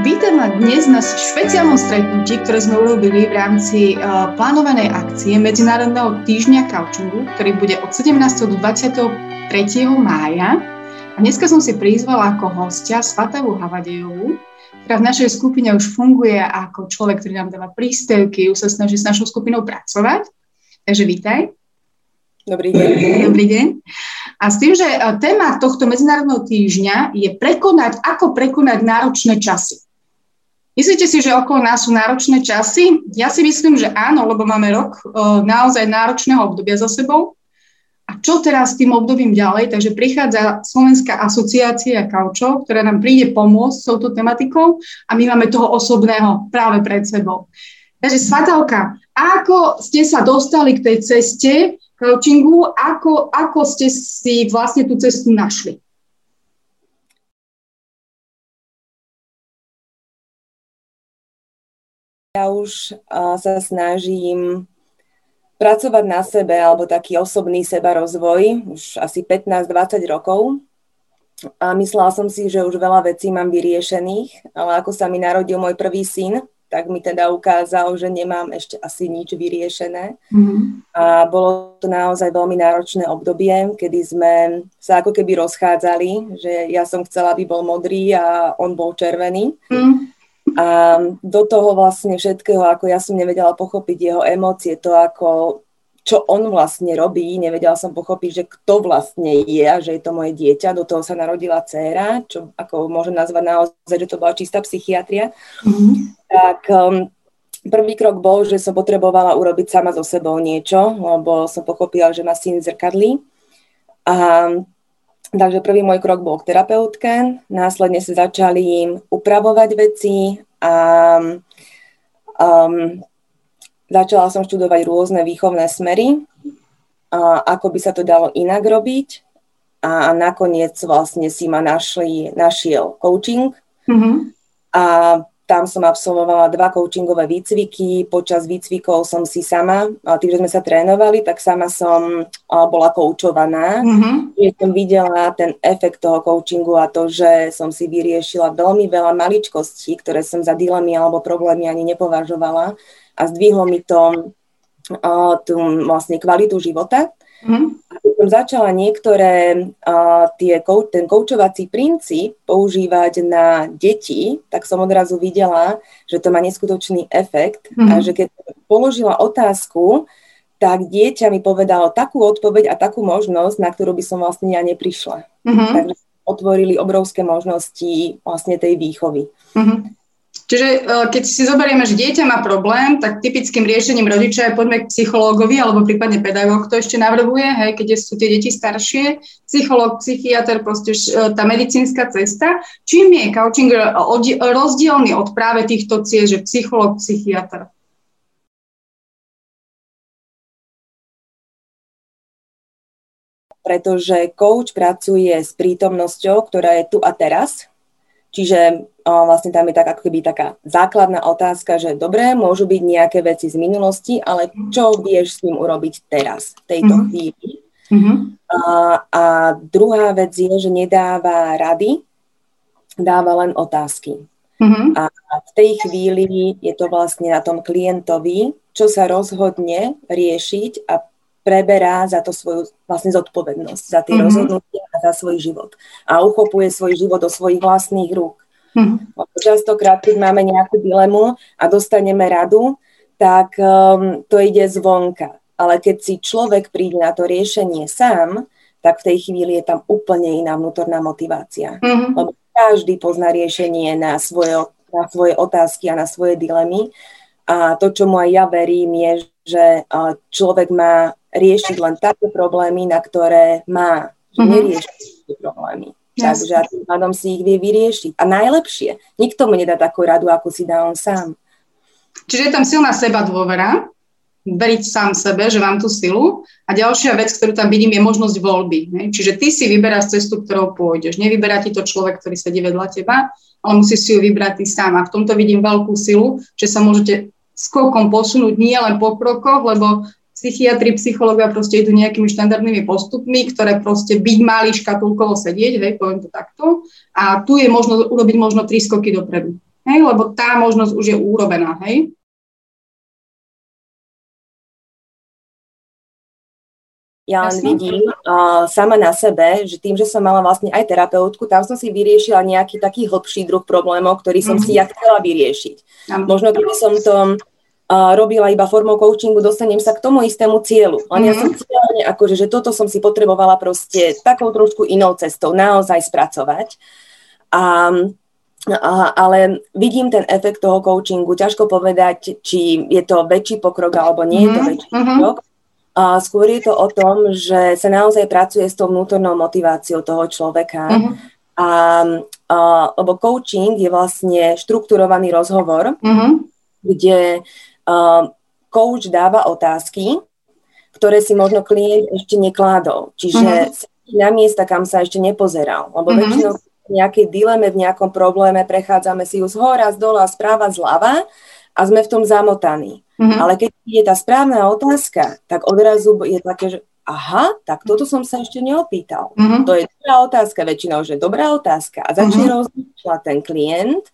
Vítam vás dnes na špeciálnom stretnutí, ktoré sme urobili v rámci uh, plánovanej akcie Medzinárodného týždňa couchingu, ktorý bude od 17. do 23. mája. A dneska som si prizvala ako hostia Svatavu Havadejovú, ktorá v našej skupine už funguje ako človek, ktorý nám dáva príspevky, už sa snaží s našou skupinou pracovať. Takže vítaj. Dobrý deň. Dobrý deň. A s tým, že e, téma tohto medzinárodného týždňa je prekonať, ako prekonať náročné časy. Myslíte si, že okolo nás sú náročné časy? Ja si myslím, že áno, lebo máme rok uh, naozaj náročného obdobia za sebou. A čo teraz s tým obdobím ďalej? Takže prichádza Slovenská asociácia kaučov, ktorá nám príde pomôcť s touto tematikou a my máme toho osobného práve pred sebou. Takže Svatalka, ako ste sa dostali k tej ceste coachingu, ako, ako ste si vlastne tú cestu našli? Ja už sa snažím pracovať na sebe, alebo taký osobný seba rozvoj, už asi 15-20 rokov. A myslela som si, že už veľa vecí mám vyriešených, ale ako sa mi narodil môj prvý syn, tak mi teda ukázal, že nemám ešte asi nič vyriešené. Mm-hmm. A bolo to naozaj veľmi náročné obdobie, kedy sme sa ako keby rozchádzali, že ja som chcela, aby bol modrý a on bol červený. Mm-hmm. A do toho vlastne všetkého, ako ja som nevedela pochopiť jeho emócie, to ako čo on vlastne robí, nevedela som pochopiť, že kto vlastne je a že je to moje dieťa, do toho sa narodila dcéra, čo ako môžem nazvať naozaj, že to bola čistá psychiatria. Mm-hmm. Tak um, prvý krok bol, že som potrebovala urobiť sama so sebou niečo, lebo som pochopila, že ma syn zrkadlí. A Takže prvý môj krok bol k terapeutke, následne sa začali im upravovať veci a um, začala som študovať rôzne výchovné smery, a ako by sa to dalo inak robiť a nakoniec vlastne si ma našli, našiel coaching mm-hmm. a tam som absolvovala dva coachingové výcviky. Počas výcvikov som si sama, tým, že sme sa trénovali, tak sama som bola koučovaná. Mm-hmm. Že som videla ten efekt toho coachingu a to, že som si vyriešila veľmi veľa maličkostí, ktoré som za dilemy alebo problémy ani nepovažovala a zdvihlo mi to tú vlastne kvalitu života. Mm-hmm. Keď som začala niektoré uh, tie, ten koučovací princíp používať na deti, tak som odrazu videla, že to má neskutočný efekt mm-hmm. a že keď položila otázku, tak dieťa mi povedalo takú odpoveď a takú možnosť, na ktorú by som vlastne ja neprišla. Mm-hmm. Takže otvorili obrovské možnosti vlastne tej výchovy. Mm-hmm. Čiže e, keď si zoberieme, že dieťa má problém, tak typickým riešením rodiča je poďme k psychológovi alebo prípadne pedagóg to ešte navrhuje, hej, keď sú tie deti staršie, psychológ, psychiatr, proste e, tá medicínska cesta. Čím je coaching rozdielný od práve týchto ciest, že psychológ, psychiatr? Pretože coach pracuje s prítomnosťou, ktorá je tu a teraz, Čiže vlastne tam je tak ako keby taká základná otázka, že dobre, môžu byť nejaké veci z minulosti, ale čo vieš s tým urobiť teraz, v tejto mm-hmm. chvíli. Mm-hmm. A, a druhá vec je, že nedáva rady, dáva len otázky. Mm-hmm. A v tej chvíli je to vlastne na tom klientovi, čo sa rozhodne riešiť a preberá za to svoju vlastne zodpovednosť, za tie mm-hmm. rozhodnutia a za svoj život. A uchopuje svoj život do svojich vlastných rúk. Mm-hmm. Častokrát, keď máme nejakú dilemu a dostaneme radu, tak um, to ide zvonka. Ale keď si človek príde na to riešenie sám, tak v tej chvíli je tam úplne iná vnútorná motivácia. Mm-hmm. Lebo každý pozná riešenie na svoje, na svoje otázky a na svoje dilemy. A to, čo mu aj ja verím, je, že človek má riešiť len také problémy, na ktoré má, mm-hmm. nerieši problémy. Yes. Takže a tým pádom si ich vie vyriešiť. A najlepšie, nikto mu nedá takú radu, ako si dá on sám. Čiže je tam silná seba dôvera, veriť sám sebe, že mám tú silu. A ďalšia vec, ktorú tam vidím, je možnosť voľby. Ne? Čiže ty si vyberáš cestu, ktorou pôjdeš. Nevyberá ti to človek, ktorý sedí vedľa teba, ale musíš si ju vybrať ty sám. A v tomto vidím veľkú silu, že sa môžete skokom posunúť nie len po krokoch, lebo psychiatri, psychológia proste idú nejakými štandardnými postupmi, ktoré proste byť mali škatulkovo sedieť, hej, poviem to takto. A tu je možno urobiť možno tri skoky dopredu. hej, lebo tá možnosť už je urobená, hej. Ja len vidím uh, sama na sebe, že tým, že som mala vlastne aj terapeutku, tam som si vyriešila nejaký taký hlbší druh problémov, ktorý som mm-hmm. si ja chcela vyriešiť. Mm-hmm. Možno keby som to robila iba formou coachingu, dostanem sa k tomu istému cieľu. Len mm-hmm. ja som mhm. cieľne, akože, že toto som si potrebovala proste takou trošku inou cestou naozaj spracovať. A a, ale vidím ten efekt toho coachingu. Ťažko povedať, či je to väčší pokrok alebo nie je to mhm. väčší mm-hmm. pokrok. A skôr je to o tom, že sa naozaj pracuje s tou vnútornou motiváciou toho človeka. Uh-huh. A, a, lebo coaching je vlastne štrukturovaný rozhovor, uh-huh. kde coach dáva otázky, ktoré si možno klient ešte nekládol. Čiže uh-huh. na miesta, kam sa ešte nepozeral. Lebo uh-huh. väčšinou v nejakej dileme, v nejakom probléme prechádzame si ju z hora, z dola, správa, zľava a sme v tom zamotaní. Mm-hmm. Ale keď je tá správna otázka, tak odrazu je také, že aha, tak toto som sa ešte neopýtal. Mm-hmm. To je dobrá otázka väčšinou, že dobrá otázka. A začne mm-hmm. rozmýšľať ten klient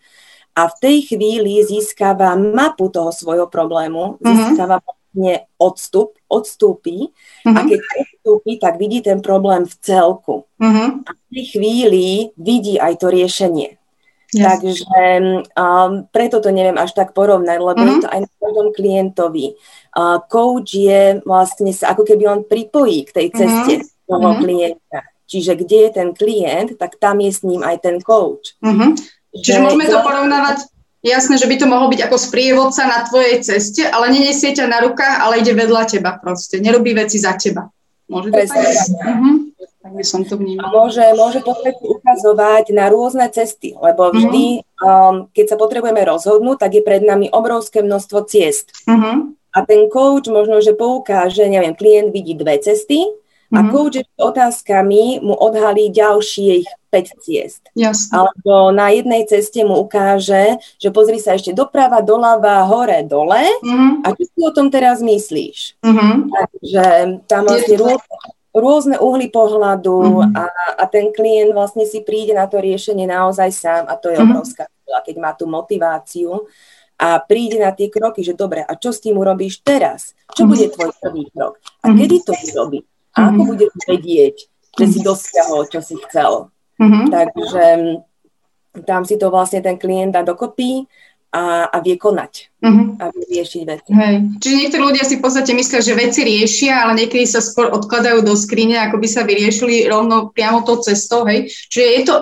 a v tej chvíli získava mapu toho svojho problému, mm-hmm. získava vlastne odstup, odstúpi mm-hmm. a keď odstúpi, tak vidí ten problém v celku. Mm-hmm. A v tej chvíli vidí aj to riešenie. Yes. Takže um, preto to neviem až tak porovnať, lebo mm-hmm. je to aj na každom klientovi. Uh, coach je vlastne sa ako keby on pripojí k tej ceste mm-hmm. toho mm-hmm. klienta. Čiže kde je ten klient, tak tam je s ním aj ten coach. Mm-hmm. Čiže môžeme to porovnávať, jasné, že by to mohol byť ako sprievodca na tvojej ceste, ale nenesie ťa na rukách, ale ide vedľa teba proste. Nerobí veci za teba. Môže to tak? Tak by som to vnímala. Môže, môže ukazovať na rôzne cesty, lebo mhm. vždy, mm-hmm. um, keď sa potrebujeme rozhodnúť, tak je pred nami obrovské množstvo ciest. Mm-hmm. A ten coach možno, že poukáže, neviem, klient vidí dve cesty a coach otázkami mu odhalí ďalších 5 ciest. Jasne. Alebo na jednej ceste mu ukáže, že pozri sa ešte doprava, doľava, hore, dole mm-hmm. a čo si o tom teraz myslíš? Mm-hmm. Takže tam vlastne rôzne rôzne uhly pohľadu mm-hmm. a, a ten klient vlastne si príde na to riešenie naozaj sám a to je mm-hmm. obrovská sila, keď má tú motiváciu a príde na tie kroky, že dobre, a čo s tým urobíš teraz? Čo mm-hmm. bude tvoj prvý krok? A mm-hmm. kedy to urobí? A ako mm-hmm. budeš vedieť, že si dosiahol, čo si chcel? Mm-hmm. Takže tam si to vlastne ten klient dá dokopy a, a vie konať uh-huh. a vie riešiť veci. Hej. Čiže niektorí ľudia si v podstate myslia, že veci riešia, ale niekedy sa skôr odkladajú do skrine, ako by sa vyriešili rovno priamo tou cestou. Hej. Čiže je to,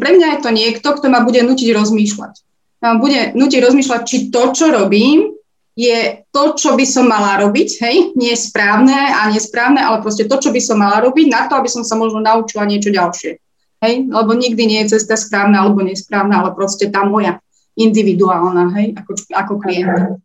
pre mňa je to niekto, kto ma bude nutiť rozmýšľať. Ma bude nutiť rozmýšľať, či to, čo robím, je to, čo by som mala robiť, hej, nie správne a nesprávne, ale proste to, čo by som mala robiť na to, aby som sa možno naučila niečo ďalšie. Hej, lebo nikdy nie je cesta správna alebo nesprávna, ale proste tá moja individuálna, hej, ako, ako klienta.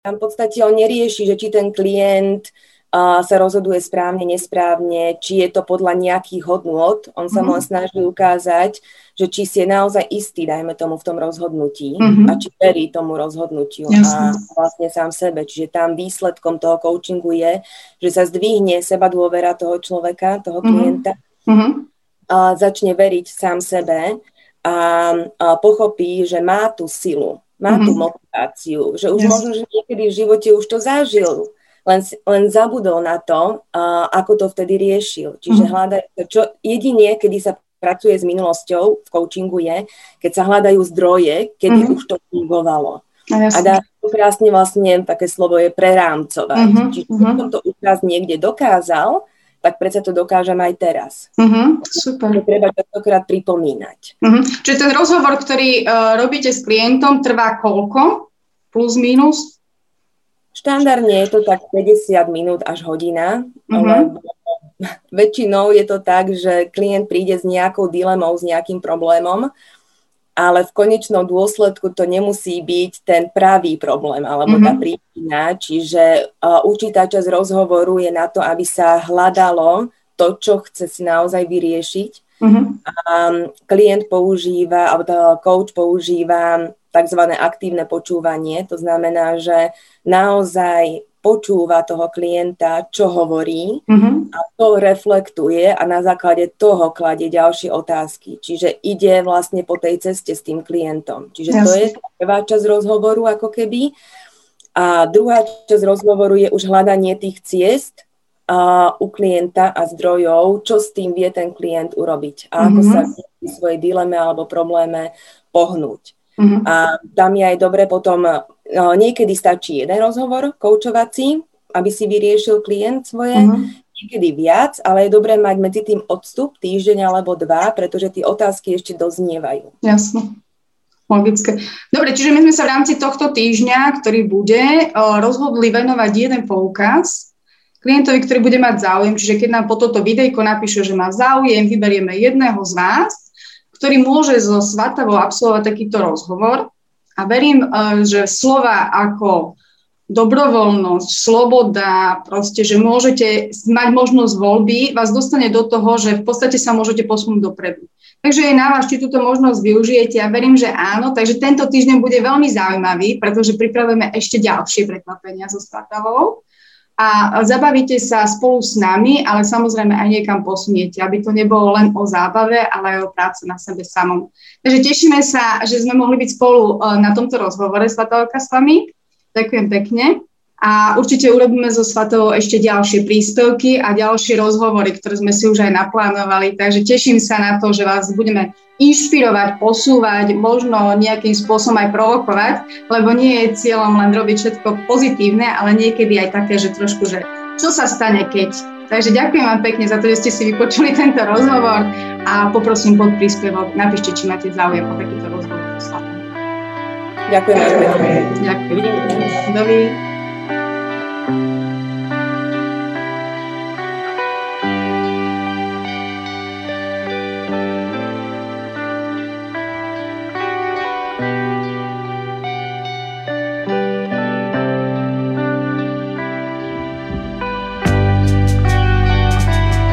Tam v podstate on nerieši, že či ten klient sa rozhoduje správne, nesprávne, či je to podľa nejakých hodnôt. On sa mm-hmm. len snaží ukázať, že či si je naozaj istý, dajme tomu, v tom rozhodnutí mm-hmm. a či verí tomu rozhodnutiu Jasne. a vlastne sám sebe. Čiže tam výsledkom toho coachingu je, že sa zdvihne seba dôvera toho človeka, toho mm-hmm. klienta. Mm-hmm a začne veriť sám sebe a, a pochopí, že má tú silu, má mm-hmm. tú mhm. motiváciu, že už yes. možno, že niekedy v živote už to zažil, len, len zabudol na to, ako to vtedy riešil. Čiže mm-hmm. čo jedine, kedy sa pracuje s minulosťou v coachingu je, keď sa hľadajú zdroje, kedy mm-hmm. už to fungovalo. A, a dá to krásne vlastne, také slovo je prerámcovať. Mm-hmm. Čiže keď som to už raz niekde dokázal, tak predsa to dokážem aj teraz. Uh-huh, super. To treba častokrát pripomínať. Uh-huh. Čiže ten rozhovor, ktorý uh, robíte s klientom, trvá koľko? Plus, minus? Štandardne je to tak 50 minút až hodina, ale väčšinou je to tak, že klient príde s nejakou dilemou, s nejakým problémom ale v konečnom dôsledku to nemusí byť ten pravý problém alebo mm-hmm. tá mhm. príčina. Čiže uh, určitá časť rozhovoru je na to, aby sa hľadalo to, čo chce si naozaj vyriešiť. Mm-hmm. A klient používa, alebo coach používa tzv. aktívne počúvanie. To znamená, že naozaj počúva toho klienta, čo hovorí uh-huh. a to reflektuje a na základe toho kladie ďalšie otázky. Čiže ide vlastne po tej ceste s tým klientom. Čiže Jasne. to je prvá časť rozhovoru ako keby. A druhá časť rozhovoru je už hľadanie tých ciest u klienta a zdrojov, čo s tým vie ten klient urobiť a ako uh-huh. sa v svojej dileme alebo probléme pohnúť. Uh-huh. A tam je aj dobre potom niekedy stačí jeden rozhovor koučovací, aby si vyriešil klient svoje, uh-huh. niekedy viac, ale je dobré mať medzi tým odstup týždeň alebo dva, pretože tie otázky ešte doznievajú. Jasne. Logické. Dobre, čiže my sme sa v rámci tohto týždňa, ktorý bude, rozhodli venovať jeden poukaz klientovi, ktorý bude mať záujem. Čiže keď nám po toto videjko napíše, že má záujem, vyberieme jedného z vás, ktorý môže so Svatavou absolvovať takýto rozhovor a verím, eh, že slova ako dobrovoľnosť, sloboda, proste, že môžete mať možnosť voľby, vás dostane do toho, že v podstate sa môžete posunúť dopredu. Takže je na vás, či túto možnosť využijete. Ja verím, že áno. Takže tento týždeň bude veľmi zaujímavý, pretože pripravujeme ešte ďalšie prekvapenia so Svatavou a zabavíte sa spolu s nami, ale samozrejme aj niekam posuniete, aby to nebolo len o zábave, ale aj o práce na sebe samom. Takže tešíme sa, že sme mohli byť spolu e, na tomto rozhovore Svatovka s vami. Ďakujem pekne. A určite urobíme so Svatovou ešte ďalšie príspevky a ďalšie rozhovory, ktoré sme si už aj naplánovali. Takže teším sa na to, že vás budeme inšpirovať, posúvať, možno nejakým spôsobom aj provokovať, lebo nie je cieľom len robiť všetko pozitívne, ale niekedy aj také, že trošku, že čo sa stane, keď. Takže ďakujem vám pekne za to, že ste si vypočuli tento rozhovor a poprosím pod príspevok, napíšte, či máte záujem o takýto rozhovor. Ďakujem. Ďakujem. Dovidenia. thank you